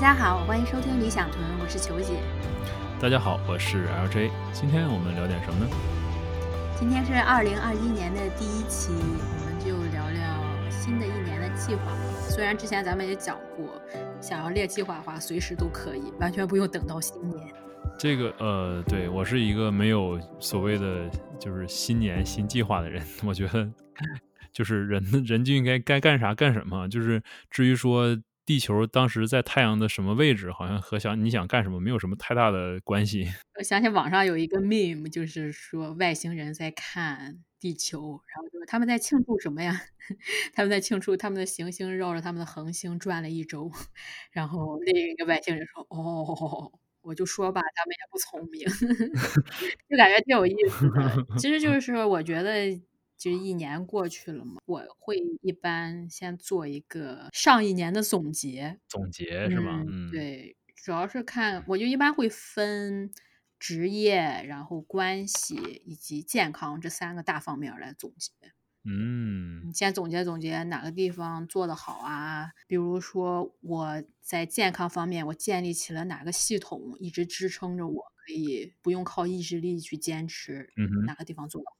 家好，欢迎收听理想屯，我是球姐。大家好，我是 LJ。今天我们聊点什么呢？今天是二零二一年的第一期，我们就聊聊新的一年的计划。虽然之前咱们也讲过，想要列计划的话，随时都可以，完全不用等到新年。这个呃，对我是一个没有所谓的就是新年新计划的人。我觉得就是人人就应该该干啥干什么。就是至于说地球当时在太阳的什么位置，好像和想你想干什么没有什么太大的关系。我想起网上有一个 meme，就是说外星人在看地球，然后就是他们在庆祝什么呀？他们在庆祝他们的行星绕着他们的恒星转了一周。然后另一个外星人说：“哦。”我就说吧，他们也不聪明，就感觉挺有意思的。其实就是，我觉得就一年过去了嘛，我会一般先做一个上一年的总结。总结是吗？嗯，对，主要是看，我就一般会分职业、然后关系以及健康这三个大方面来总结。嗯，先总结总结哪个地方做得好啊？比如说我在健康方面，我建立起了哪个系统，一直支撑着我可以不用靠意志力去坚持。嗯哪个地方做得好，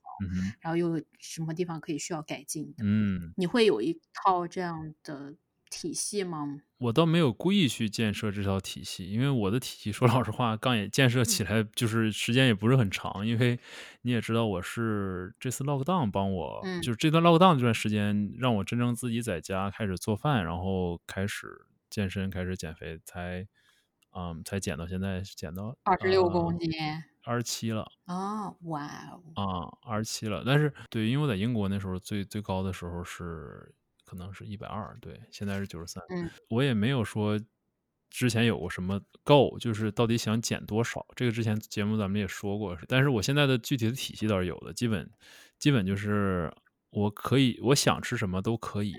然后又什么地方可以需要改进的？嗯，你会有一套这样的体系吗？我倒没有故意去建设这套体系，因为我的体系说老实话，刚也建设起来，就是时间也不是很长。因为你也知道，我是这次 lockdown 帮我，就是这段 lockdown 这段时间，让我真正自己在家开始做饭，然后开始健身，开始减肥，才嗯，才减到现在，减到二十六公斤，二十七了。哦，哇哦，啊，二十七了。但是对，因为我在英国那时候最最高的时候是。可能是一百二，对，现在是九十三。嗯，我也没有说之前有过什么 goal，就是到底想减多少。这个之前节目咱们也说过，但是我现在的具体的体系倒是有的，基本基本就是我可以，我想吃什么都可以，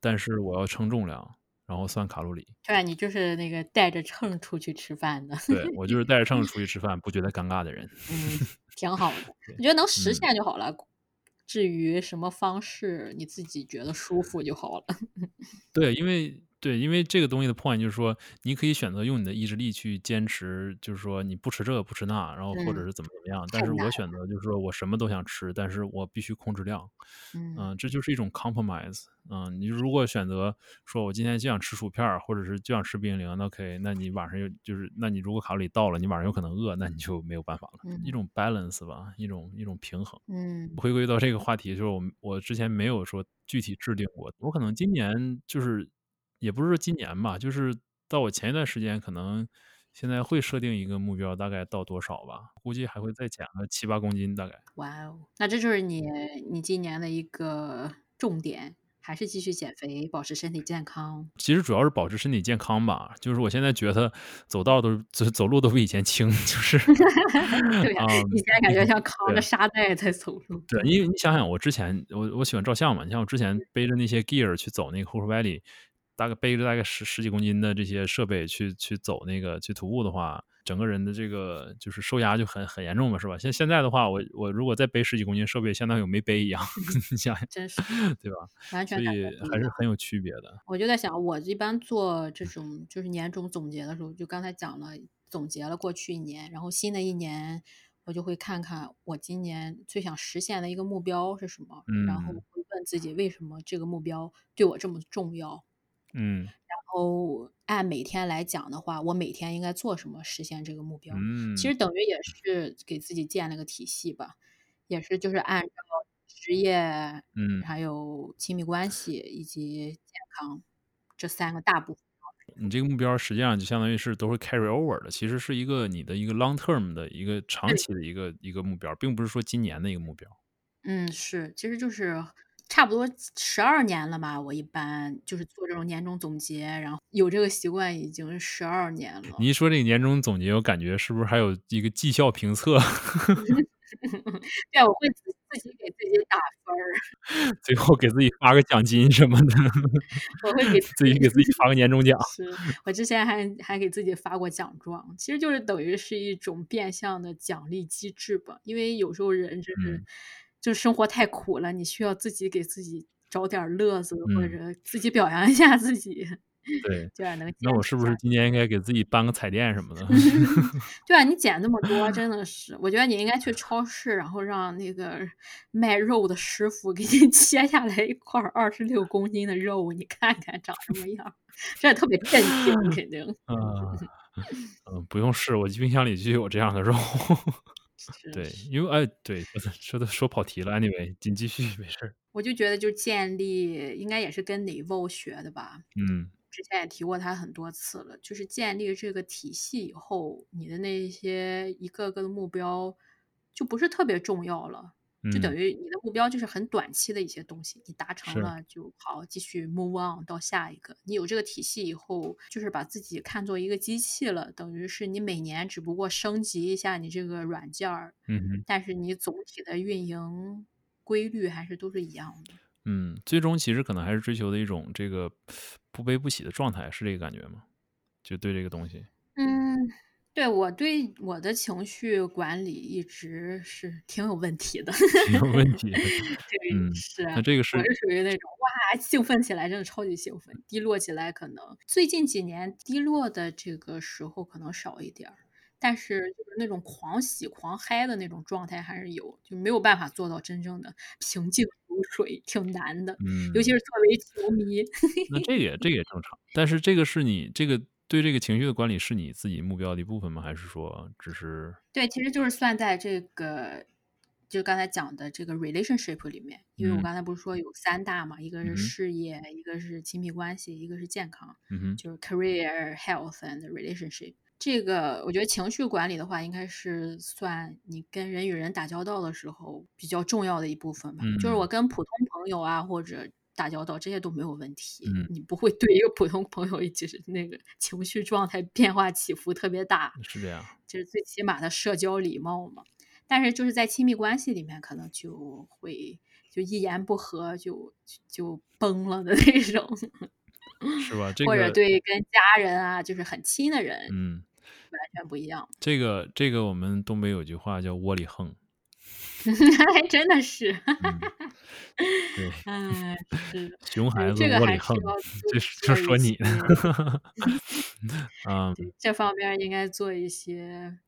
但是我要称重量，然后算卡路里。对，你就是那个带着秤出去吃饭的。对我就是带着秤出去吃饭，不觉得尴尬的人。嗯，挺好的，我觉得能实现就好了。至于什么方式，你自己觉得舒服就好了。对，因为。对，因为这个东西的 point 就是说，你可以选择用你的意志力去坚持，就是说你不吃这个不吃那，然后或者是怎么怎么样。但是我选择就是说我什么都想吃，但是我必须控制量。嗯，这就是一种 compromise。嗯，你如果选择说我今天就想吃薯片，或者是就想吃冰淇淋，那 OK，那你晚上又就是，那你如果卡路里到了，你晚上有可能饿，那你就没有办法了。一种 balance 吧，一种一种平衡。嗯，回归到这个话题，就是我我之前没有说具体制定过，我可能今年就是。也不是说今年吧，就是到我前一段时间，可能现在会设定一个目标，大概到多少吧？估计还会再减个七八公斤，大概。哇哦，那这就是你你今年的一个重点，还是继续减肥，保持身体健康？其实主要是保持身体健康吧。就是我现在觉得走道都走走路都比以前轻，就是。对呀，以前感觉像扛着沙袋在走路。对，因为你想想，我之前我我喜欢照相嘛，你像我之前背着那些 gear 去走那个 Hoover Valley。大概背着大概十十几公斤的这些设备去去走那个去徒步的话，整个人的这个就是受压就很很严重嘛，是吧？现现在的话，我我如果再背十几公斤设备，相当于我没背一样，你想想，真是对吧？完全所以还是很有区别的。我就在想，我一般做这种就是年终总结的时候，就刚才讲了，总结了过去一年，然后新的一年，我就会看看我今年最想实现的一个目标是什么，然后会问自己为什么这个目标对我这么重要。嗯，然后按每天来讲的话，我每天应该做什么实现这个目标？嗯，其实等于也是给自己建了个体系吧，也是就是按照职业，嗯，还有亲密关系以及健康这三个大部分。你这个目标实际上就相当于是都是 carry over 的，其实是一个你的一个 long term 的一个长期的一个一个目标，并不是说今年的一个目标。嗯，是，其实就是。差不多十二年了吧，我一般就是做这种年终总结，然后有这个习惯已经十二年了。你一说这个年终总结，我感觉是不是还有一个绩效评测？对，我会自自己给自己打分儿，最后给自己发个奖金什么的。我会给自己给自己发个年终奖。是我之前还还给自己发过奖状，其实就是等于是一种变相的奖励机制吧。因为有时候人就是。就生活太苦了，你需要自己给自己找点乐子，或者自己表扬一下自己。对，就要能那我是不是。今年应该给自己办个彩电什么的？对啊，你捡那么多，真的是，我觉得你应该去超市，然后让那个卖肉的师傅给你 切下来一块二十六公斤的肉，你看看长什么样，这也特别震惊，肯定。啊，嗯，不用试，我冰箱里就有这样的肉。对。因为哎，对，说的说跑题了，anyway，请继续，没事儿。我就觉得就建立应该也是跟 NIVO 学的吧。嗯。之前也提过他很多次了，就是建立这个体系以后，你的那些一个个的目标就不是特别重要了，就等嗯。于你的目标就是很短期的一些东西，你达成。了就好，继续 move on 到下一个。你有这个体系以后，就是把自己看作一个机器了，等于是你每年只不过升级一下你这个软件儿。但是你总体的运营规律还是都是一样的。嗯，最终其实可能还是追求的一种这个不悲不喜的状态，是这个感觉吗？就对这个东西。嗯，对，我对我的情绪管理一直是挺有问题的。挺有问题的，对，嗯，是，那这个是我是属于那种，哇，兴奋起来真的超级兴奋，低落起来可能最近几年低落的这个时候可能少一点儿，但是就是那种狂喜狂嗨的那种状态还是有，就没有办法做到真正的平静如水，挺难的，嗯尤其嗯。是作为球迷。那这个也这个 也正常，但是这个是你这个对这个情绪的管理是你自己目标的一部分吗？还是说只是对，其实就是算在这个就刚才讲的这个 relationship 里面，因为我嗯。刚才不是说有三大嘛，一个是。事业，一个是亲密关系，一个是健康，嗯哼。就是 career health and relationship。这个我觉得情绪管理的话，应该是算你跟人与人打交道的时候比较重要的一部分吧。就是我嗯。跟普通朋友啊，或者打交道，这些都没有问题，嗯。你不会对一个普通朋友就是那个 情绪状态变化起伏特别大，是这样。就是最起码的社交礼貌嘛。但是就是在亲密关系里面，可能就会就一言不合就就崩了的那种。是吧，这或者对跟家人啊，就是很亲的人，嗯。完全不一样。这个这个我们东北有句话叫窝里横。还 真的是。嗯。对。嗯，是，熊孩子这个窝里横，还是就说你呢。嗯。对，这方面应该做一些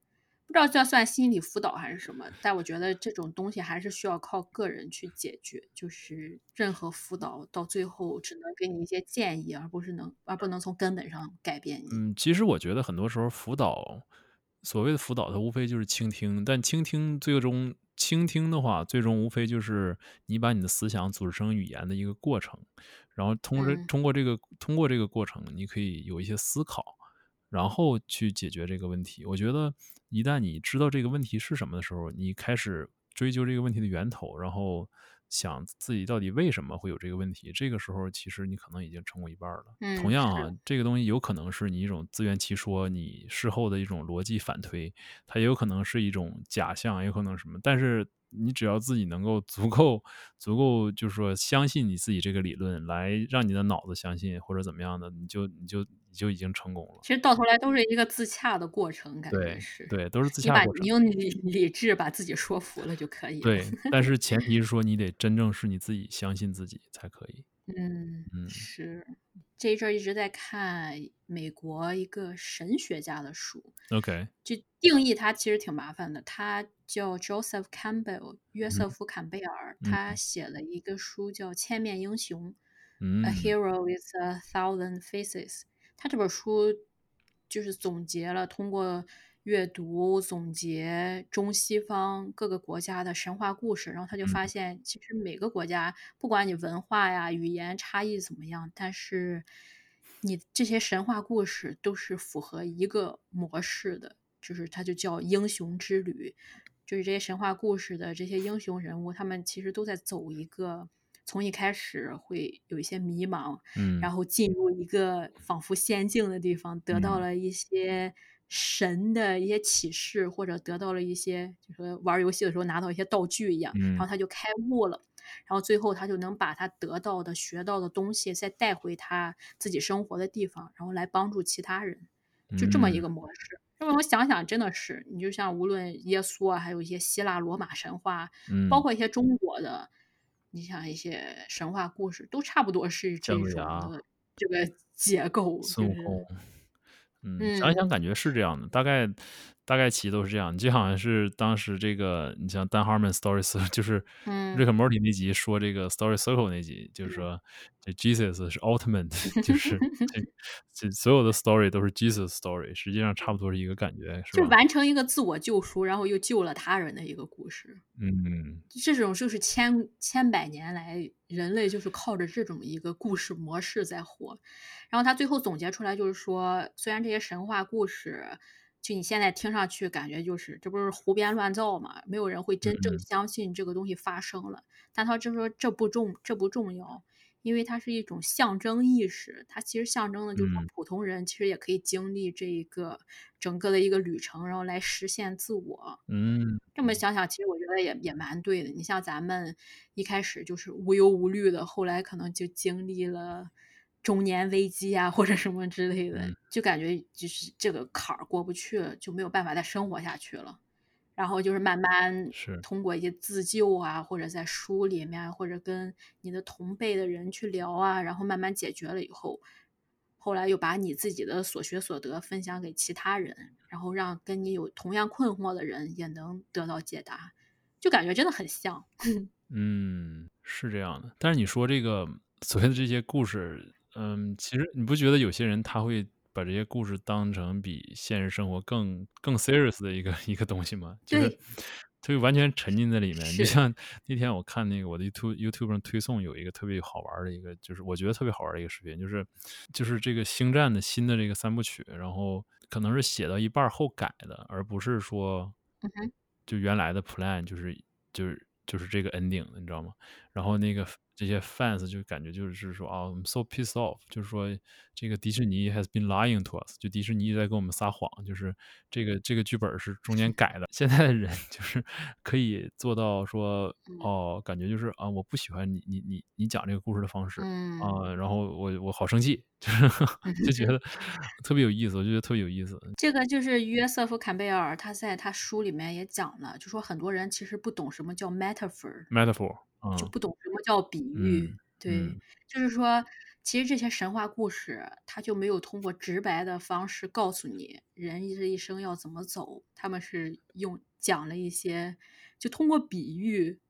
不知道这算心理辅导还是什么，但我觉得这种东西还是需要靠个人去解决，就是任何辅导到最后只能给你一些建议，而不是能而不能从根本上改变你。嗯，其实我觉得很多时候辅导所谓的辅导，它无非就是倾听，但倾听最终倾听的话，最终无非就是你把你的思想组织成语言的一个过程，然后通过嗯。通过这个通过这个过程，你可以有一些思考，然后去解决这个问题。我觉得一旦你知道这个问题是什么的时候，你开始追究这个问题的源头，然后想自己到底为什么会有这个问题，这个时候其实你可能已经成功一半儿了。同嗯，样啊，这个东西有可能是你一种自圆其说，你事后的一种逻辑反推，它也有可能是一种假象，也有可能什么，但是你只要自己能够足够足够就是说相信你自己这个理论，来让你的脑子相信或者怎么样的，你就你就你就已经成功了。其实到头来都是一个自洽的过程，感觉，是。对，都是自你把洽过程。你用理理智把自己说服了就可以了。对，但是前提是说 你得真正是你自己相信自己才可以。嗯，嗯。是。这一阵一直在看美国一个神学家的书。Ok。就定义他其实挺麻烦的，他叫 Joseph Campbell，约瑟嗯。夫·坎贝尔，他嗯。写了一个书叫《千面英雄》，A 嗯。Hero with a Thousand Faces。他这本书就是总结了通过阅读总结中西方各个国家的神话故事，然后他就发嗯。现其实每个国家不管你文化呀、语言差异怎么样，但是你这些神话故事都是符合一个模式的，就是它就叫英雄之旅。就是这些神话故事的这些英雄人物，他们其实都在走一个从一开始会有一些迷茫，嗯然嗯。后进入一个仿佛仙境的地方，得到嗯。了一些神的一些启示，或者得到了一些就说玩游戏的时候拿到一些道具一样，然后嗯。他就开悟了。然后最后他就能把他得到的学到的东西再带回他自己生活的地方，然后来帮助其他人，就这么一嗯。个模式。因为我想想真的是，你就像无论耶稣啊，还有一些希腊罗马神话，包嗯。括一些中国的，你像一些神话故事，都差不多是这种。的这个结构，孙悟空。嗯，想一。想感觉是这样的，大概大概其都是这样。就好像是当时这个，你像 Dan Harmon Story Circle，就是嗯。Rick and Morty 那集说这个 Story Circle 那集，就是嗯。说这 Jesus 是 Ultimate，就是 这这所有的 Story 都是 Jesus Story，实际上差不多是一个感觉，是吧？就完成一个自我救赎，然后又救了他人的一个故事。嗯。这种就是千千百年来人类就是靠着这种一个故事模式在活。然后他最后总结出来就是说，虽然这些神话故事，就你现在听上去感觉就是这不是胡编乱造嘛，没有人会真正嗯。相信这个东西发生了。但他就说这不重这不重要，因为它是一种象征意识，它其实象征的就是说嗯。普通人其实也可以经历这一个整个的一个旅程，然后来实现自我。嗯。这么想想，其实我觉得也也蛮对的。你像咱们一开始就是无忧无虑的，后来可能就经历了中年危机啊，或者什么之类的，嗯。就感觉就是这个坎儿过不去了，就没有办法再生活下去了。然后就是慢慢是。通过一些自救啊，或者在书里面，或者跟你的同辈的人去聊啊，然后慢慢解决了以后，后来又把你自己的所学所得分享给其他人，然后让跟你有同样困惑的人也能得到解答，就感觉真的很像。嗯，是这样的。但是你说这个所谓的这些故事，嗯，其实你不觉得有些人他会把这些故事当成比现实生活更更 serious 的一个一个东西吗？就是。他就完全沉浸在里面。是。就像那天我看那个我的 YouTube YouTube 上推送有一个特别好玩的一个，就是我觉得特别好玩的一个视频，就是就是这个星战的新的这个三部曲，然后可能是写到一半后改的，而不是说。就原来的 plan 就是就是就是这个 ending，你知道吗？然后那个这些 fans 就感觉就是说，啊我们 so pissed off，就是说这个迪士尼 has been lying to us，就迪士尼一直在跟我们撒谎，就是这个这个剧本是中间改的。现在的人就是 可以做到说，嗯。哦，感觉就是，啊，我不喜欢你你你你讲这个故事的方式，嗯。啊，然后我我好生气，就是 就觉得特别有意思，我就觉得特别有意思。这个就是约瑟夫·坎贝尔，他在他书里面也讲了，就说很多人其实不懂什么叫 metaphor。metaphor，嗯。就不懂什么叫比喻。嗯，对，嗯。就是说其实这些神话故事，他就没有通过直白的方式告诉你人这一生要怎么走，他们是用讲了一些就通过比喻，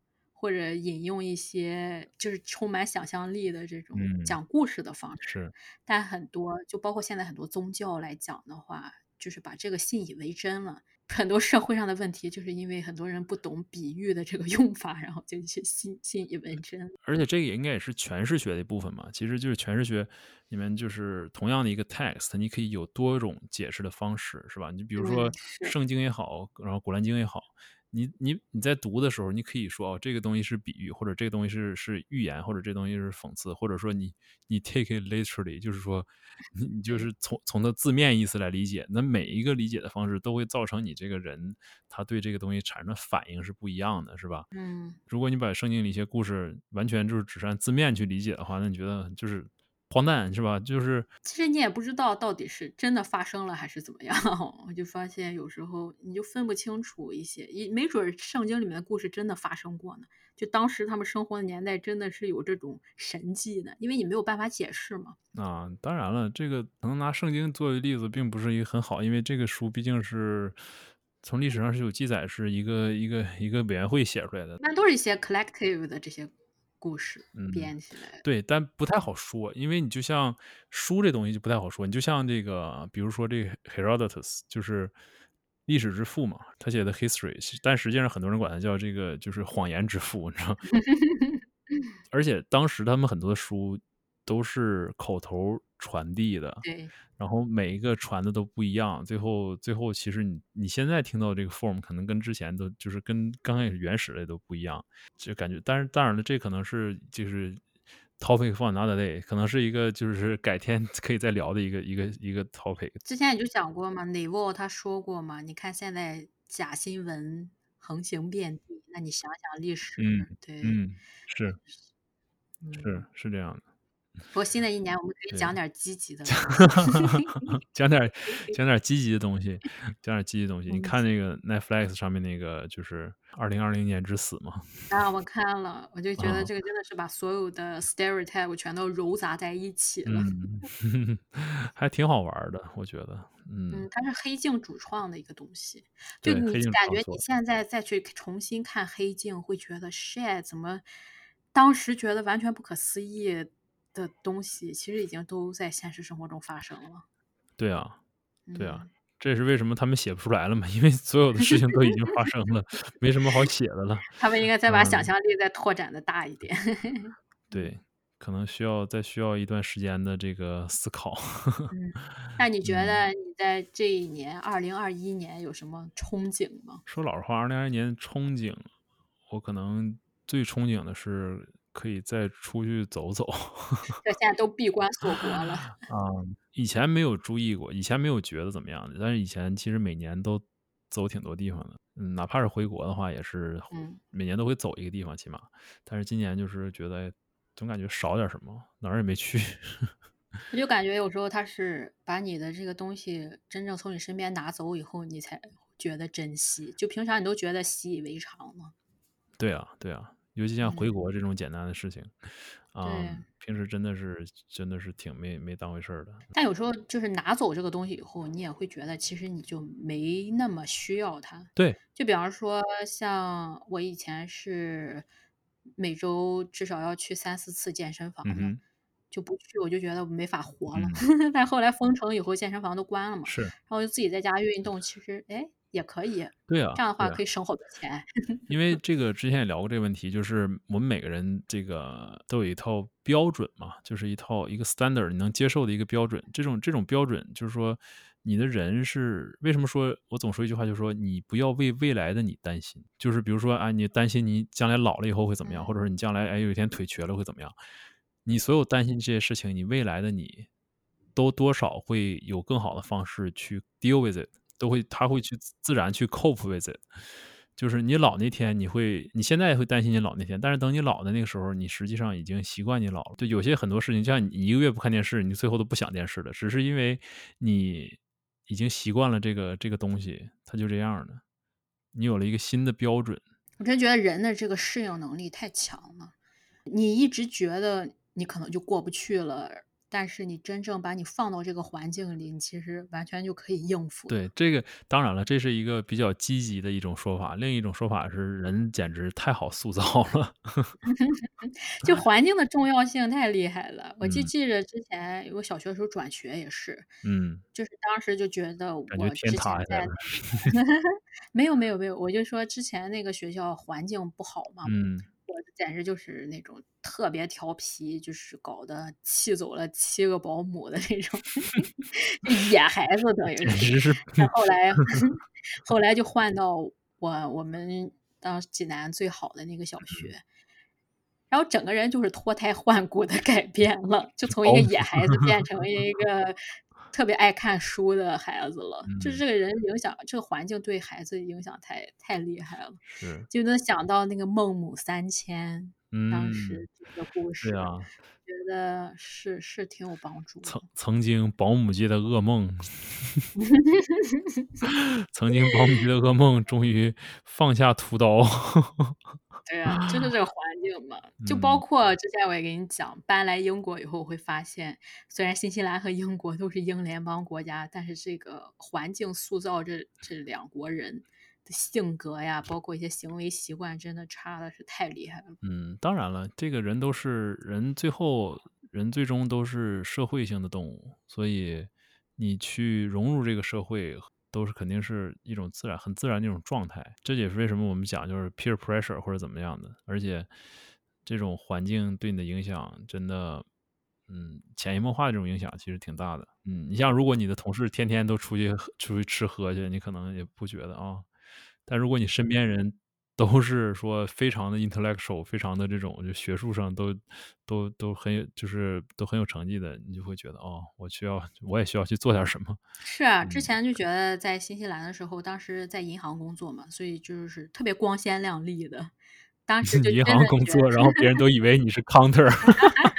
或者引用一些就是充满想象力的这种嗯。讲故事的方式。是。但很多就包括现在很多宗教来讲的话，就是把这个信以为真了。很多社会上的问题，就是因为很多人不懂比喻的这个 用法，然后就去信信以为真。而且这个也应该也是诠释学的一部分嘛，其实就是诠释学里面就是同样的一个 text，你可以有多种解释的方式，是吧？你比如说。圣经也好，然后古兰经也好，你你你在读的时候，你可以说，哦，这个东西是比喻，或者这个东西是是寓言，或者这东西是讽刺，或者说你你 take it literally，就是说你你就。是从从它字面意思来理解，那每一个理解的方式都会造成你这个人，他对这个东西产生的反应是不一样的，是吧？嗯。如果你把圣经里一些故事完全就是只是按字面去理解的话，那你觉得就是荒诞，是吧？就是其实你也不知道到底是真的发生了还是怎么样，我就发现有时候你就分不清楚一些，也没准儿圣经里面的故事真的发生过呢，就当时他们生活的年代真的是有这种神迹的，因为你没有办法解释嘛。啊，当然了，这个能拿圣经作为例子并不是一个很好，因为这个书毕竟是从历史上是有记载，是一个一个一个委员会写出来的。那都是一些 collective 的这些故事嗯，编起来的。对，但不太好说，因为你就像书这东西就不太好说，你就像这个比如说这个 Herodotus，就是历史之父嘛，他写的 History，但实际上很多人管他叫这个就是谎言之父，你知道吗？而且当时他们很多的书都是口头传递的，对。然后每一个传的都不一样，最后最后其实你你现在听到这个 form 可能跟之前都就是跟刚开始原始的都不一样，就感觉但是当然了，这可能是就是 topic for another day，可能是一个就是改天 可以再聊的一个一个一个 topic。之前也就讲过嘛 n a v a l 他说过嘛，你看现在假新闻横行遍地，那你想想历史，嗯，对。嗯，是。是，嗯。是这样的。不过新的一年我们可以讲点积极的，讲点 讲点积极的东西，讲点积极的东西。你看那个 Netflix 上面那个就是《二零二零年之死》嘛？啊，我看了，我就觉得这个真的是把所有的 stereotype 全都揉杂在一起了。嗯，还挺好玩的，我觉得。嗯，它是黑镜主创的一个东西，就你感觉你现在再去重新看黑镜，会觉得 shit 怎么当时觉得完全不可思议的东西，其实已经都在现实生活中发生了。对啊，对啊，这也是为什么他们写不出来了嘛，因为所有的事情都已经发生了，没什么好写的了。他们应该再把想象力再拓展的大一点。对。可能需要再需要一段时间的这个思考。嗯，那你觉得你在这一年二零二一年有什么憧憬吗？说老实话，二零二一年憧憬，我可能最憧憬的是可以再出去走走。这现在都闭关锁国了。啊，以前没有注意过，以前没有觉得怎么样的，但是以前其实每年都走挺多地方的。嗯，哪怕是回国的话，也是每年都会走一个地方，起码。但是今年就是觉得。总感觉少点什么，哪儿也没去。我就感觉有时候他是把你的这个东西真正从你身边拿走以后，你才觉得珍惜。就平常你都觉得习以为常了。对啊，对啊，尤其像回国这种简单的事情，啊，平时真的是真的是挺没没当回事儿的。但有时候就是拿走这个东西以后，你也会觉得其实你就没那么需要它。对，就比方说像我以前是。每周至少要去三四次健身房的，就不去我就觉得没法活了。但后来封城以后，健身房都关了嘛，是，然后就自己在家运动，其实哎也可以。对啊，这样的话可以省好多钱。因为这个之前也聊过这个问题，就是我们每个人这个都有一套标准嘛，就是一套一个 standard 你能接受的一个标准。这种这种标准就是说。你的人是为什么说？我总说一句话，就是说你不要为未来的你担心。就是比如说啊，你担心你将来老了以后会怎么样，或者说你将来哎有一天腿瘸了会怎么样？你所有担心这些事情，你未来的你都多少会有更好的方式去 deal with it，都会他会去自然去 cope with it。就是你老那天，你会你现在会担心你老那天，但是等你老的那个时候，你实际上已经习惯你老了。就有些很多事情，就像你一个月不看电视，你最后都不想电视了，只是因为你。已经习惯了这个这个东西，它就这样的。你有了一个新的标准，我真觉得人的这个适应能力太强了。你一直觉得你可能就过不去了。但是你真正把你放到这个环境里，你其实完全就可以应付。对，这个当然了，这是一个比较积极的一种说法。另一种说法是，人简直太好塑造了。就环境的重要性太厉害了。我就记着之前我小学的时候转学也是，嗯，就是当时就觉得我之前在 没有没有没有，我就说之前那个学校环境不好嘛，嗯。我简直就是那种特别调皮，就是搞得气走了七个保姆的那种 野孩子等于是。后来 后来就换到我我们当济南最好的那个小学，然后整个人就是脱胎换骨的改变了，就从一个野孩子变成一个。特别爱看书的孩子了，就是这个人影响，这个环境对孩子影响太太厉害了。是，就能想到那个孟母三迁，当时这个故事啊，觉得是是挺有帮助。曾曾经保姆界的噩梦，曾经保姆界的噩梦，终于放下屠刀。对啊，就是这个环境嘛，就包括之前我也给你讲，搬来英国以后会发现，虽然新西兰和英国都是英联邦国家，但是这个环境塑造这这两国人性格呀，包括一些行为习惯，真的差的是太厉害了。嗯，当然了，这个人都是人，最后人最终都是社会性的动物，所以你去融入这个社会。都是肯定是一种自然、很自然的一种状态，这也是为什么我们讲就是 peer pressure 或者怎么样的，而且这种环境对你的影响真的，嗯，潜移默化这种影响其实挺大的。嗯，你像如果你的同事天天都出去出去吃喝去，你可能也不觉得啊，但如果你身边人。都是说非常的 intellectual，非常的这种就学术上都都都很有，就是都很有成绩的，你就会觉得哦，我需要，我也需要去做点什么。是啊，之前就觉得在新西兰的时候，当时在银行工作嘛，所以就是特别光鲜亮丽的。当时就银行工作，然后别人都以为你是 counter。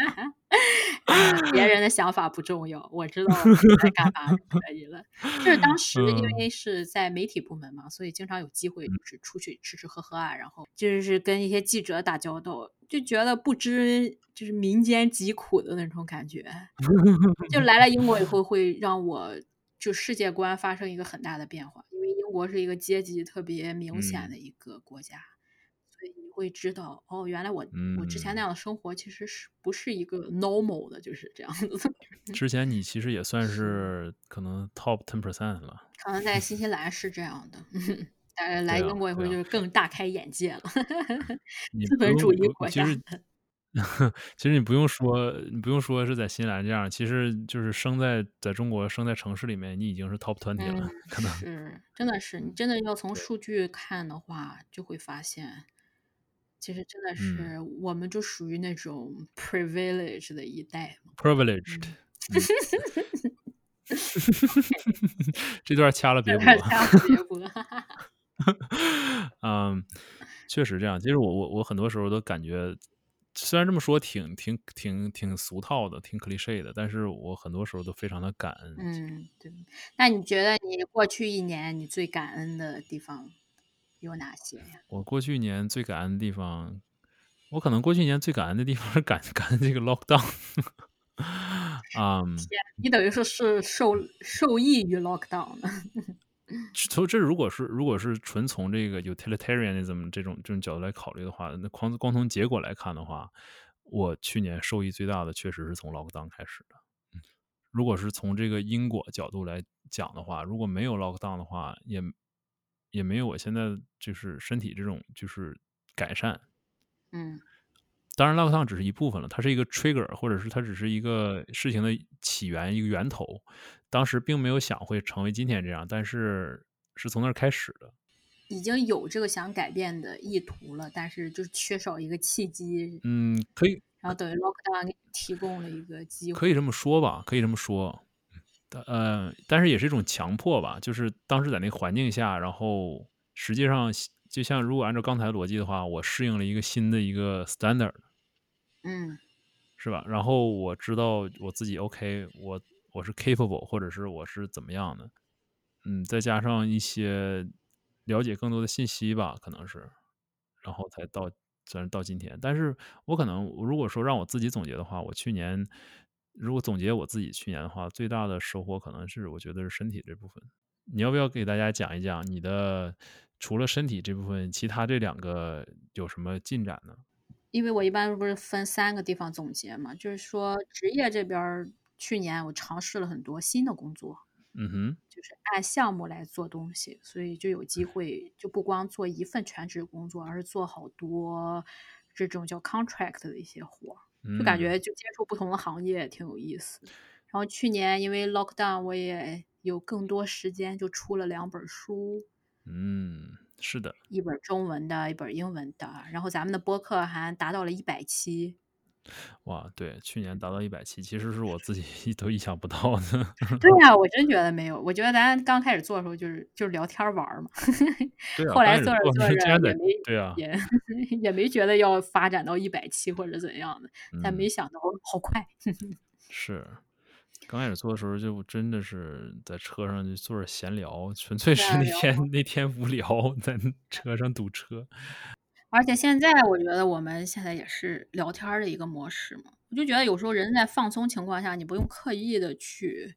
的想法不重要，我知道在干嘛就可以了。就是当时因为是在媒体部门嘛，所以经常有机会就是出去吃吃喝喝啊，然后就是跟一些记者打交道，就觉得不知就是民间疾苦的那种感觉。就来了英国以后，会让我就世界观发生一个很大的变化，因为英国是一个阶级特别明显的一个国家。会知道，哦，原来我我之前那样的生活其实是不是一个 normal 的，就是这样子。之前你其实也算是可能 top ten percent 了。可能在新西兰是这样的，但是来英国以后就更大开眼界了。资本主义国家。其实你不用说，你不用说是在新西兰这样，其实就是生在在中国，生在城市里面，你已经是 top twenty 了。可能是，真的是，你真的要从数据看的话，就会发现。其实真的是，我们就属于那种 privileged 的一代。privileged。这段掐了别播。掐了别播。嗯，确实这样。其实我我我很多时候都感觉，虽然这么说挺挺挺挺俗套的，挺 cliche 的，但是我很多时候都非常的感恩。嗯，对。那你觉得你过去一年你最感恩的地方？有哪些呀？我过去一年最感恩的地方，我可能过去一年最感恩的地方是感感恩这个 lockdown。啊，你等于说是受受益于 lockdown 的。从这如果是如果是纯从这个 utilitarianism 这种这种角度来考虑的话，那光光从结果来看的话，我去年受益最大的确实是从 lockdown 开始的。如果是从这个因果角度来讲的话，如果没有 lockdown 的话，也。也没有我现在就是身体这种就是改善，嗯，当然 lockdown 只是一部分了，它是一个 trigger，或者是它只是一个事情的起源，一个源头。当时并没有想会成为今天这样，但是是从那儿开始的。已经有这个想改变的意图了，但是就是缺少一个契机。嗯，可以。然后等于 lockdown 给提供了一个机会。可以这么说吧，可以这么说。呃，但是也是一种强迫吧，就是当时在那个环境下，然后实际上就像如果按照刚才逻辑的话，我适应了一个新的一个 standard，嗯，是吧？然后我知道我自己 OK，我我是 capable，或者是我是怎么样的，嗯，再加上一些了解更多的信息吧，可能是，然后才到虽然到今天，但是我可能如果说让我自己总结的话，我去年。如果总结我自己去年的话，最大的收获可能是我觉得是身体这部分。你要不要给大家讲一讲你的除了身体这部分，其他这两个有什么进展呢？因为我一般不是分三个地方总结嘛，就是说职业这边去年我尝试了很多新的工作，嗯哼，就是按项目来做东西，所以就有机会就不光做一份全职工作，而是做好多这种叫 contract 的一些活。就感觉就接触不同的行业挺有意思。然后去年因为 lockdown，我也有更多时间，就出了两本书。嗯，是的，一本中文的，一本英文的。然后咱们的播客还达到了一百期。哇，对，去年达到一百期，其实是我自己 都意想不到的。对呀，我真觉得没有。我觉得咱刚开始做的时候就是就是聊天玩嘛。对啊。后来做着做着也没对啊，也也没觉得要发展到一百期或者怎样的，但没想到好快。是，刚开始做的时候就真的是在车上就坐着闲聊，纯粹是那天那天无聊，在车上堵车。而且现在我觉得我们现在也是聊天的一个模式嘛，我就觉得有时候人在放松情况下，你不用刻意的去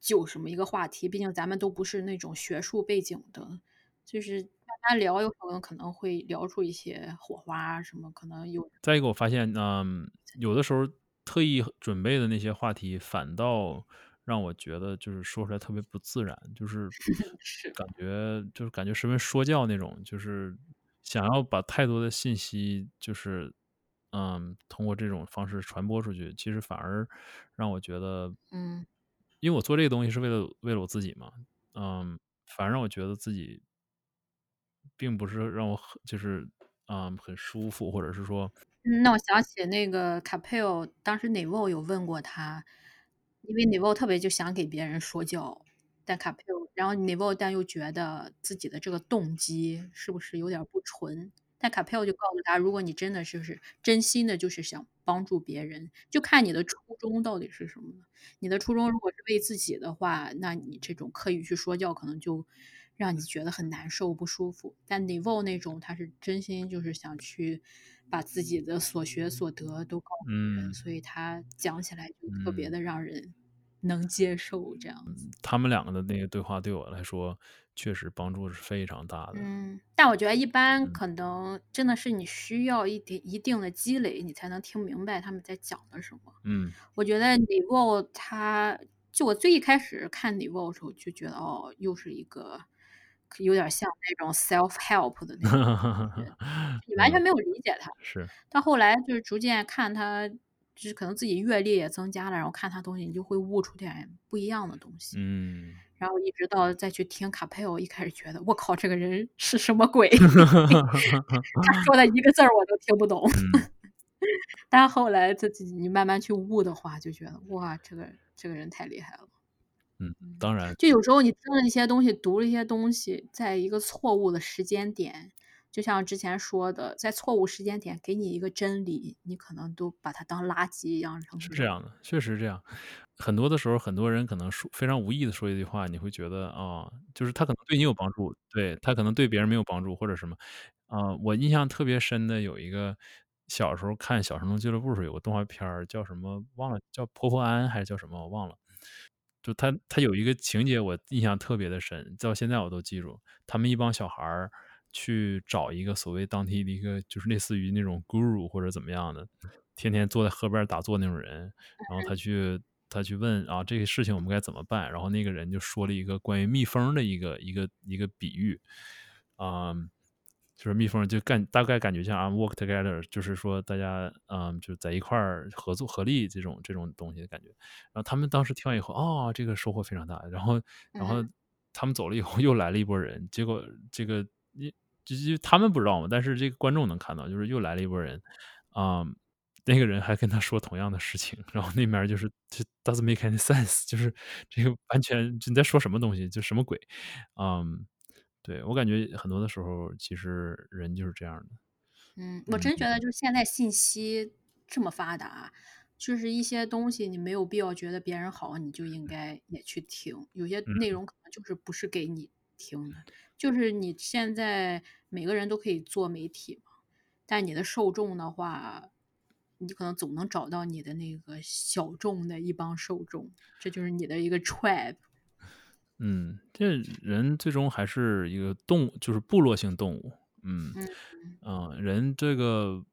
就什么一个话题，毕竟咱们都不是那种学术背景的，就是大家聊有可能可能会聊出一些火花什么，可能有。再一个，我发现，嗯，有的时候特意准备的那些话题，反倒让我觉得就是说出来特别不自然，就是 感觉就是感觉十分说教那种，就是。想要把太多的信息，就是，嗯，通过这种方式传播出去，其实反而让我觉得，嗯，因为我做这个东西是为了为了我自己嘛，嗯，反而让我觉得自己，并不是让我很就是，嗯，很舒服，或者是说，那我想起那个卡佩尔，当时 Nivo 有问过他，因为 Nivo 特别就想给别人说教。但卡佩尔，然后 Nivo 但又觉得自己的这个动机是不是有点不纯？但卡佩奥就告诉他，如果你真的就是真心的，就是想帮助别人，就看你的初衷到底是什么。你的初衷如果是为自己的话，那你这种刻意去说教，可能就让你觉得很难受、不舒服。但 n 沃那种，他是真心就是想去把自己的所学所得都告诉人，所以他讲起来就特别的让人能接受。这样子，他们两个的那个对话对我来说。确实帮助是非常大的。嗯，但我觉得一般可能真的是你需要一点一定的积累，你才能听明白他们在讲的什么。嗯，我觉得 Nivo 他，就我最一开始看 Nivo 的时候就觉得，哦，又是一个有点像那种 self help 的那种，你完全没有理解他。是。到后来就是逐渐看他，就是可能自己阅历也增加了，然后看他东西，你就会悟出点不一样的东西。嗯。然后一直到再去听卡佩欧，一开始觉得我靠，这个人是什么鬼？他说的一个字儿我都听不懂。但后来自己你慢慢去悟的话，就觉得哇，这个这个人太厉害了。嗯，当然，就有时候你听了一些东西，读了一些东西，在一个错误的时间点，就像之前说的，在错误时间点给你一个真理，你可能都把它当垃圾一样扔是这样的，确实这样。很多的时候，很多人可能说非常无意的说一句话，你会觉得啊，就是他可能对你有帮助，对他可能对别人没有帮助或者什么。啊，我印象特别深的有一个小时候看《小神龙俱乐部》时候有个动画片叫什么忘了，叫婆婆安还是叫什么我忘了。就他他有一个情节我印象特别的深，到现在我都记住。他们一帮小孩儿去找一个所谓当地的一个就是类似于那种 guru 或者怎么样的，天天坐在河边打坐那种人，然后他去。他去问啊，这个事情我们该怎么办？然后那个人就说了一个关于蜜蜂的一个一个一个比喻，啊，就是蜜蜂就干大概感觉像啊，work together，就是说大家嗯就在一块儿合作合力这种这种东西的感觉。然后他们当时听完以后，哦，这个收获非常大。然后然后他们走了以后，又来了一波人。结果这个你就就他们不知道嘛，但是这个观众能看到，就是又来了一波人，啊。那个人还跟他说同样的事情，然后那面就是就 doesn't make any sense，就是这个完全你在说什么东西，就什么鬼，嗯，对我感觉很多的时候其实人就是这样的。嗯，我真觉得就是现在信息这么发达，就是一些东西你没有必要觉得别人好，你就应该也去听。有些内容可能就是不是给你听的，就是你现在每个人都可以做媒体嘛，但你的受众的话。你可能总能找到你的那个小众的一帮受众，这就是你的一个 tribe。嗯，这人最终还是一个动物，就是部落性动物。嗯嗯，人这个。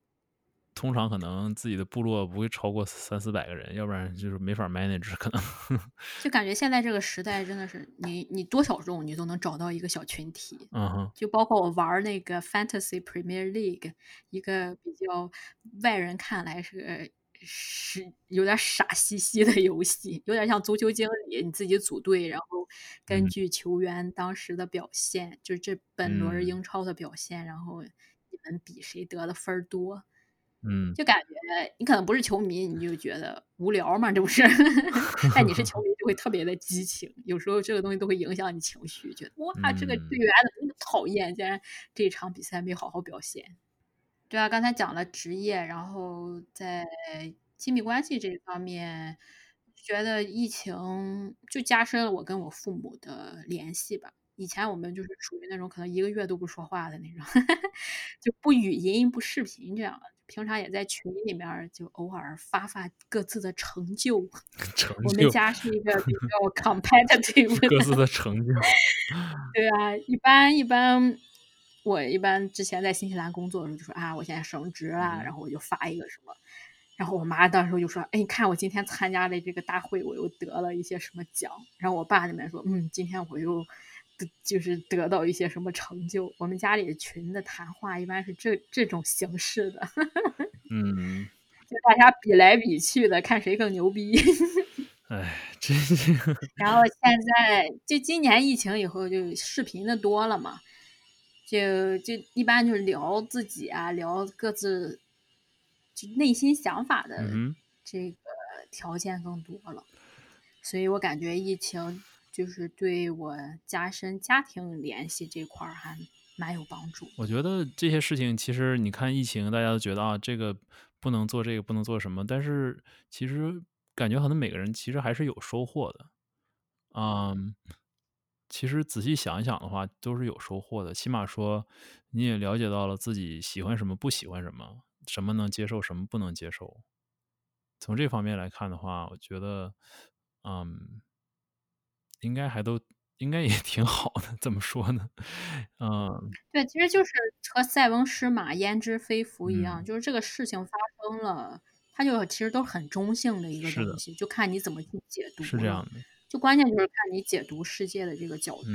通常可能自己的部落不会超过三四百个人，要不然就是没法 manage 可能。就感觉现在这个时代真的是，你你多小众，你都能找到一个小群体。嗯哼。就包括我玩那个 Fantasy Premier League，一个比较外人看来是是有点傻兮兮的游戏，有点像足球经理，你自己组队，然后根据球员当时的表现，就是这本轮英超的表现，然后你们比谁得的分多。嗯，就感觉你可能不是球迷，你就觉得无聊嘛，这不是？但你是 球迷，就会特别的激情。有时候这个东西都会影响你情绪，觉得哇，这个队员怎么那么讨厌？竟然这场比赛没好好表现。对啊，刚才讲了职业，然后在亲密关系这一方面，觉得疫情就加深了我跟我父母的联系吧。以前我们就是属于那种可能一个月都不说话的那种，就不语音不视频这样。平常也在群里面就偶尔发发各自的成就。成就。我们家是一个比 较 competitive。各自的成就。对啊，一般一般，我一般之前在新西兰工作的时候就说啊，我现在升职了，然后我就发一个什么，然后我妈到时候就说，哎，你看我今天参加了这个大会，我又得了一些什么奖。然后我爸那边说，嗯，今天我又。就是得到一些什么成就，我们家里群的谈话一般是这这种形式的，嗯，就大家比来比去的，看谁更牛逼。哎，真是 然后现在就今年疫情以后，就视频的多了嘛，就就一般就是聊自己啊，聊各自就内心想法的这个条件更多了，所以我感觉疫情。就是对我加深家庭联系这块儿还蛮有帮助。我觉得这些事情，其实你看疫情，大家都觉得啊，这个不能做，这个不能做什么，但是其实感觉可能每个人其实还是有收获的。嗯，其实仔细想一想的话，都是有收获的。起码说你也了解到了自己喜欢什么，不喜欢什么，什么能接受，什么不能接受。从这方面来看的话，我觉得，嗯，应该还都应该也挺好的。怎么说呢？嗯，对，其实就是和塞翁失马焉知非福一样，就是这个事情发生了，它就其实都很中性的一个东西，就看你怎么去解读。是这样的，就关键就是看你解读世界的这个角度。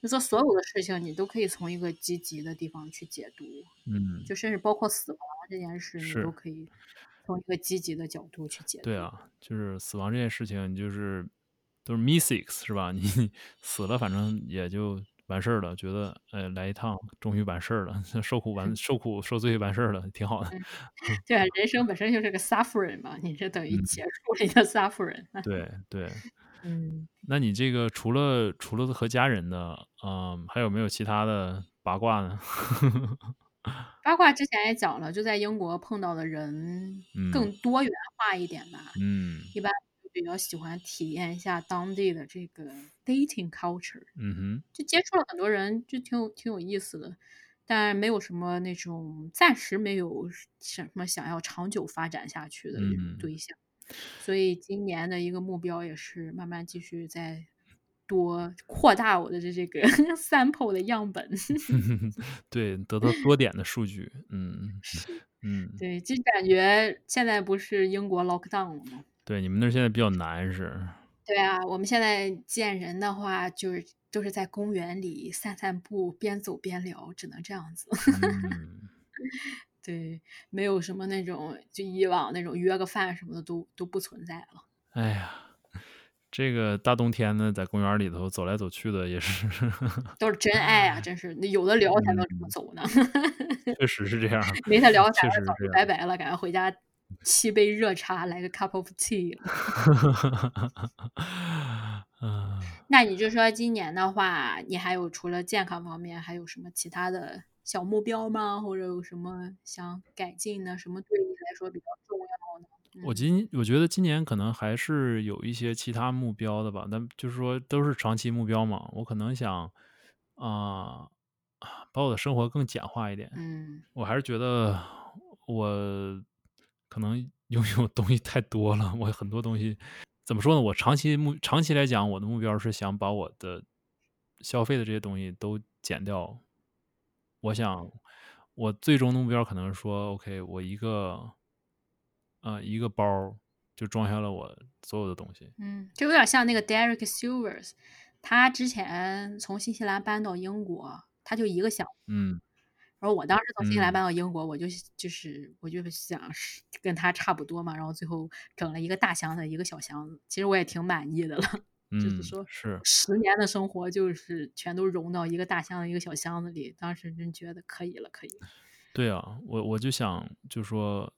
就说所有的事情，你都可以从一个积极的地方去解读。嗯，就甚至包括死亡这件事，你都可以。从一个积极的角度去解读。对啊，就是死亡这件事情，就是都是 mystics 是吧？你死了，反正也就完事儿了。觉得，呃，来一趟，终于完事儿了，受苦完受苦受罪完事儿了，挺好的。对啊，人生本身就是个 suffering 嘛，你这等于结束了一个 suffering。对对，嗯。那你这个除了除了和家人的，嗯，还有没有其他的八卦呢？八卦之前也讲了，就在英国碰到的人更多元化一点吧。嗯，一般比较喜欢体验一下当地的这个 dating culture。嗯哼，就接触了很多人，就挺有挺有意思的，但没有什么那种暂时没有什么想要长久发展下去的对象。所以今年的一个目标也是慢慢继续在。多扩大我的这这个 sample 的样本，对，得到多点的数据，嗯，嗯，对，就感觉现在不是英国 lockdown 了吗？对，你们那儿现在比较难是？对啊，我们现在见人的话，就是都是在公园里散散步，边走边聊，只能这样子。对，没有什么那种就以往那种约个饭什么的都都不存在了。哎呀。这个大冬天的，在公园里头走来走去的，也是 都是真爱啊！真是，那有的聊才能这么走呢。确实是这样，没他聊，咱早就拜拜了，赶快回家沏杯热茶，来个 cup of tea。嗯，那你就说今年的话，你还有除了健康方面，还有什么其他的小目标吗？或者有什么想改进的？什么对你来说比较重要呢？我今我觉得今年可能还是有一些其他目标的吧，但就是说都是长期目标嘛。我可能想啊，把我的生活更简化一点。嗯，我还是觉得我可能拥有东西太多了。我很多东西怎么说呢？我长期目长期来讲，我的目标是想把我的消费的这些东西都减掉。我想我最终的目标可能说，OK，我一个。呃，一个包就装下了我所有的东西。嗯，就有点像那个 Derek Silvers，他之前从新西兰搬到英国，他就一个箱。嗯。然后我当时从新西兰搬到英国，我就就是我就想跟他差不多嘛，然后最后整了一个大箱子，一个小箱子。其实我也挺满意的了，就是说是十年的生活就是全都融到一个大箱子、一个小箱子里，当时真觉得可以了，可以。对啊，我我就想就说。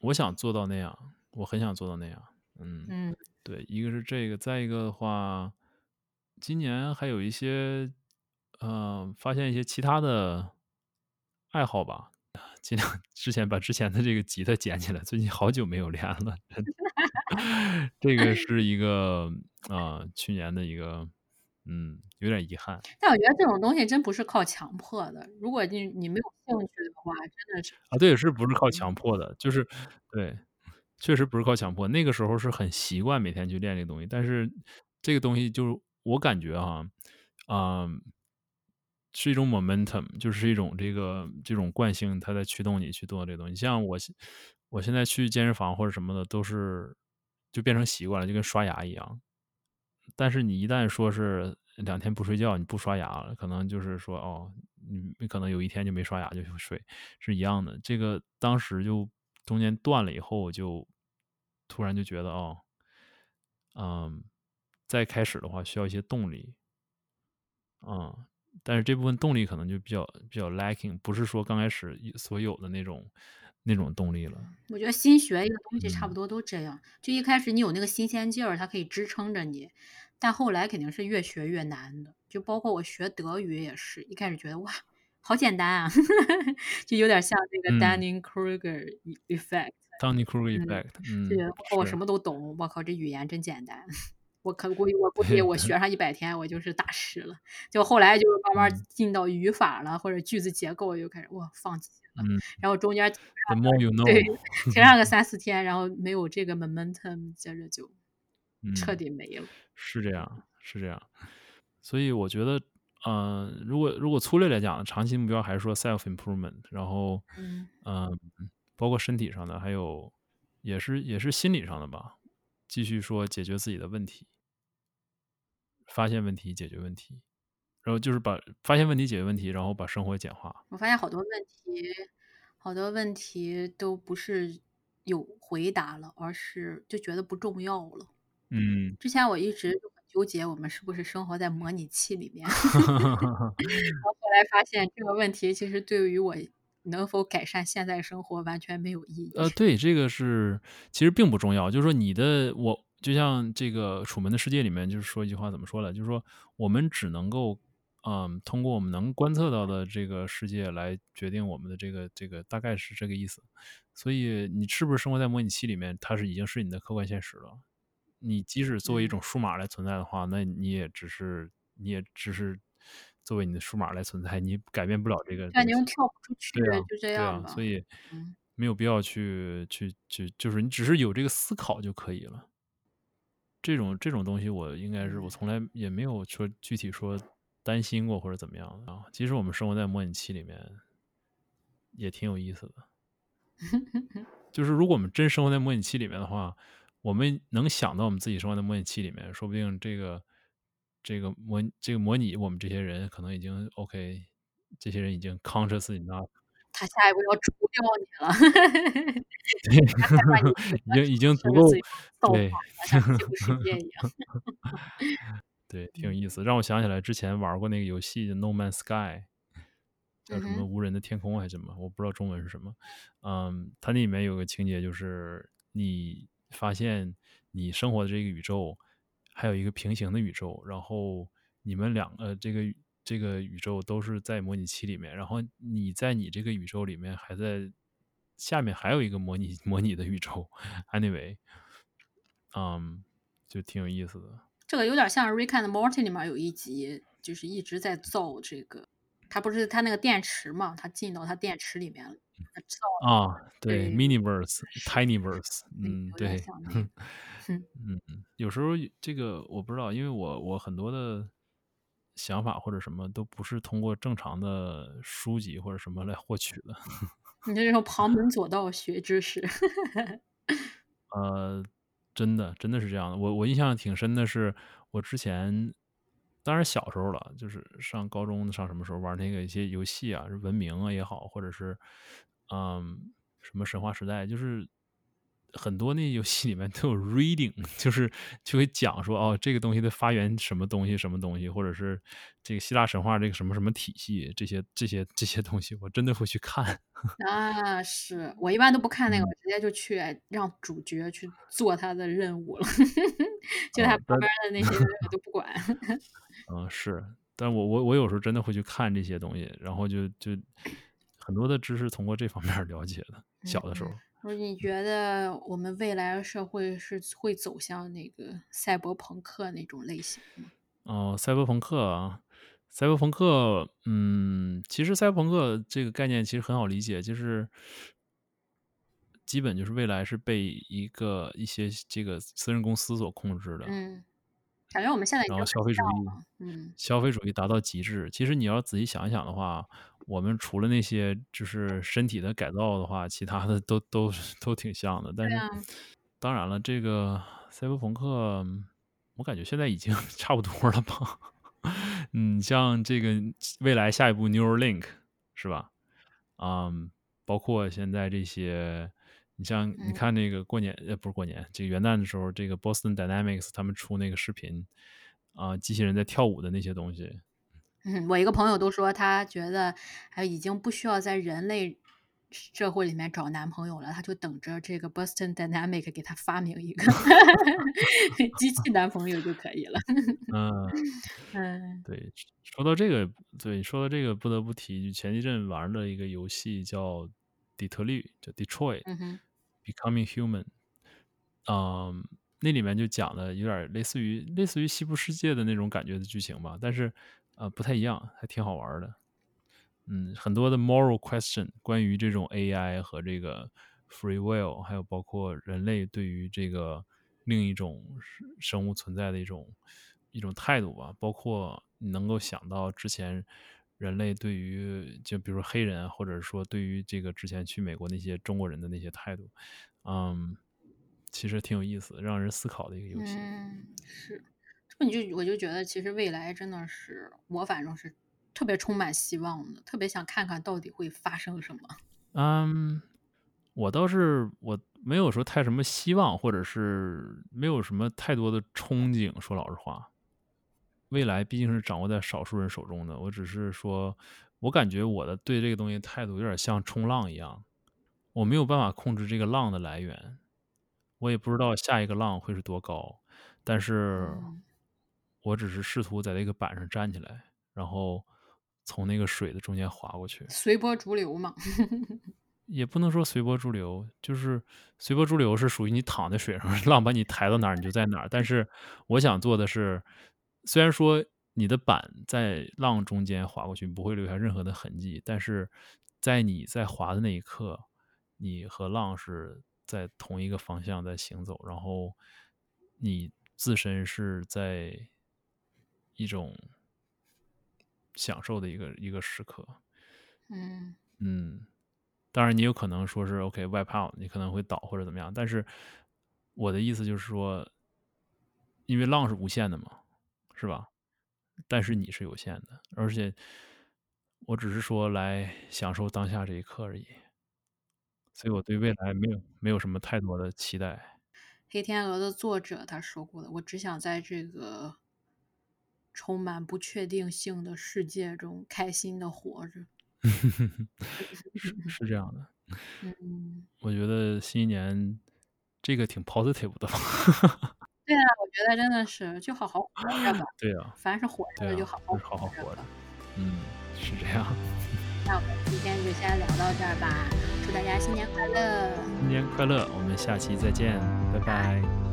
我想做到那样，我很想做到那样。嗯嗯，对，一个是这个，再一个的话，今年还有一些，嗯，发现一些其他的爱好吧，尽量之前把之前的这个吉他捡起来，最近好久没有练了。这个是一个啊，去年的一个，嗯，有点遗憾。但我觉得这种东西真不是靠强迫的，如果你你没有兴趣的话，真的是啊，对，是不是靠强迫的？就是对，确实不是靠强迫。那个时候是很习惯每天去练这个东西，但是这个东西就是我感觉哈，啊，是一种 momentum，就是一种这个这种惯性，它在驱动你去做这个东西。像我我现在去健身房或者什么的，都是就变成习惯了，就跟刷牙一样。但是你一旦说是两天不睡觉，你不刷牙了，可能就是说哦。你你可能有一天就没刷牙就去睡，是一样的。这个当时就中间断了以后，我就突然就觉得哦，嗯，再开始的话需要一些动力，嗯，但是这部分动力可能就比较比较 lacking，不是说刚开始所有的那种那种动力了。我觉得新学一个东西差不多都这样，就一开始你有那个新鲜劲儿，它可以支撑着你。但后来肯定是越学越难的，就包括我学德语也是一开始觉得哇，好简单啊，就有点像那个 Dunning-Kruger effect。Dunning-Kruger effect，嗯，就觉得我什么都懂，我靠，这语言真简单。我可估计我估计 我学上一百天，我就是大师了。就后来就慢慢进到语法了，或者句子结构，又开始哇放弃了。然后中间对停上个三四天，然后没有这个 momentum，接着就彻底没了。是这样，是这样。所以我觉得，嗯，如果如果粗略来讲，长期目标还是说 self improvement，然后嗯，包括身体上的，还有也是也是心理上的吧。继续说解决自己的问题。发现问题，解决问题，然后就是把发现问题、解决问题，然后把生活简化。我发现好多问题，好多问题都不是有回答了，而是就觉得不重要了。嗯，之前我一直纠结，我们是不是生活在模拟器里面？然后后来发现这个问题其实对于我能否改善现在生活完全没有意义。呃，对，这个是其实并不重要，就是说你的我。就像这个《楚门的世界》里面，就是说一句话，怎么说了？就是说，我们只能够，嗯，通过我们能观测到的这个世界来决定我们的这个这个，大概是这个意思。所以，你是不是生活在模拟器里面，它是已经是你的客观现实了。你即使作为一种数码来存在的话，那你也只是，你也只是作为你的数码来存在，你改变不了这个。感觉跳不出去，就这样吧。所以，没有必要去去去，就是你只是有这个思考就可以了。这种这种东西，我应该是我从来也没有说具体说担心过或者怎么样啊。其实我们生活在模拟器里面，也挺有意思的。就是如果我们真生活在模拟器里面的话，我们能想到我们自己生活在模拟器里面，说不定这个这个模这个模拟我们这些人可能已经 OK，这些人已经 conscious enough。他下一步要除掉你了，已经已经足够对，像旧世界一样。对，挺有意思，让我想起来之前玩过那个游戏《No Man's Sky》，叫什么“无人的天空”还是什么，我不知道中文是什么。嗯，它那里面有个情节，就是你发现你生活的这个宇宙还有一个平行的宇宙，然后你们两个这个。这个宇宙都是在模拟器里面，然后你在你这个宇宙里面还在下面还有一个模拟 模拟的宇宙。Anyway，嗯，就挺有意思的。这个有点像《Rick and Morty》里面有一集，就是一直在造这个，他不是他那个电池嘛，他进到他电池里面了，造啊，对，Miniverse，Tinyverse，嗯，对，嗯嗯，有时候这个我不知道，因为我我很多的。想法或者什么都不是通过正常的书籍或者什么来获取的。你这种旁门左道学知识。呃，真的，真的是这样的。我我印象挺深的是，我之前当然小时候了，就是上高中上什么时候玩那个一些游戏啊，是文明啊也好，或者是嗯什么神话时代，就是。很多那游戏里面都有 reading，就是就会讲说哦，这个东西的发源什么东西什么东西，或者是这个希腊神话这个什么什么体系，这些这些这些东西，我真的会去看。啊，是我一般都不看那个，我直接就去让主角去做他的任务了，就他旁边的那些我都不管。嗯，是，但我我我有时候真的会去看这些东西，然后就就很多的知识通过这方面了解的，小的时候。你觉得我们未来社会是会走向那个赛博朋克那种类型吗？哦，赛博朋克啊，赛博朋克，嗯，其实赛博朋克这个概念其实很好理解，就是基本就是未来是被一个一些这个私人公司所控制的。嗯，感觉我们现在然后消费主义，嗯，消费主义达到极致。其实你要仔细想一想的话。我们除了那些就是身体的改造的话，其他的都都都挺像的。但是，当然了，这个赛博朋克，我感觉现在已经 差不多了吧？嗯，像这个未来下一步 Neuralink 是吧？嗯，包括现在这些，你像你看那个过年呃不是过年，这个元旦的时候，这个 Boston Dynamics 他们出那个视频啊，机器人在跳舞的那些东西。嗯，我一个朋友都说，他觉得，还已经不需要在人类社会里面找男朋友了，他就等着这个 Boston Dynamic 给他发明一个 机器男朋友就可以了。嗯 嗯，对，说到这个，对，说到这个，不得不提前一阵玩的一个游戏叫底特律，叫 Detroit，Becoming Human。嗯，那里面就讲的有点类似于类似于西部世界的那种感觉的剧情吧，但是呃不太一样，还挺好玩的。嗯，很多的 moral question 关于这种 AI 和这个 free will，还有包括人类对于这个另一种生物存在的一种一种态度吧，包括你能够想到之前人类对于就比如说黑人，或者说对于这个之前去美国那些中国人的那些态度，嗯，其实挺有意思，让人思考的一个游戏。嗯，是，你就我就觉得其实未来真的是我反正是。特别充满希望的，特别想看看到底会发生什么。嗯，我倒是我没有说太什么希望，或者是没有什么太多的憧憬。说老实话，未来毕竟是掌握在少数人手中的。我只是说，我感觉我的对这个东西态度有点像冲浪一样，我没有办法控制这个浪的来源，我也不知道下一个浪会是多高，但是我只是试图在那个板上站起来，然后。从那个水的中间滑过去，随波逐流嘛，也不能说随波逐流，就是随波逐流是属于你躺在水上，浪把你抬到哪儿你就在哪儿。但是我想做的是，虽然说你的板在浪中间划过去不会留下任何的痕迹，但是在你在划的那一刻，你和浪是在同一个方向在行走，然后你自身是在一种。享受的一个一个时刻，嗯嗯，当然你有可能说是 OK wipe out，你可能会倒或者怎么样，但是我的意思就是说，因为浪是无限的嘛，是吧？但是你是有限的，而且我只是说来享受当下这一刻而已，所以我对未来没有没有什么太多的期待。黑天鹅的作者他说过的，我只想在这个。充满不确定性的世界中，开心的活着，是是这样的。嗯，我觉得新一年这个挺 positive 的。对啊，我觉得真的是就好好活着吧。对啊，凡是活着的就好好好好活着。嗯，是这样。那我们今天就先聊到这儿吧，祝大家新年快乐！新年快乐，我们下期再见，拜拜。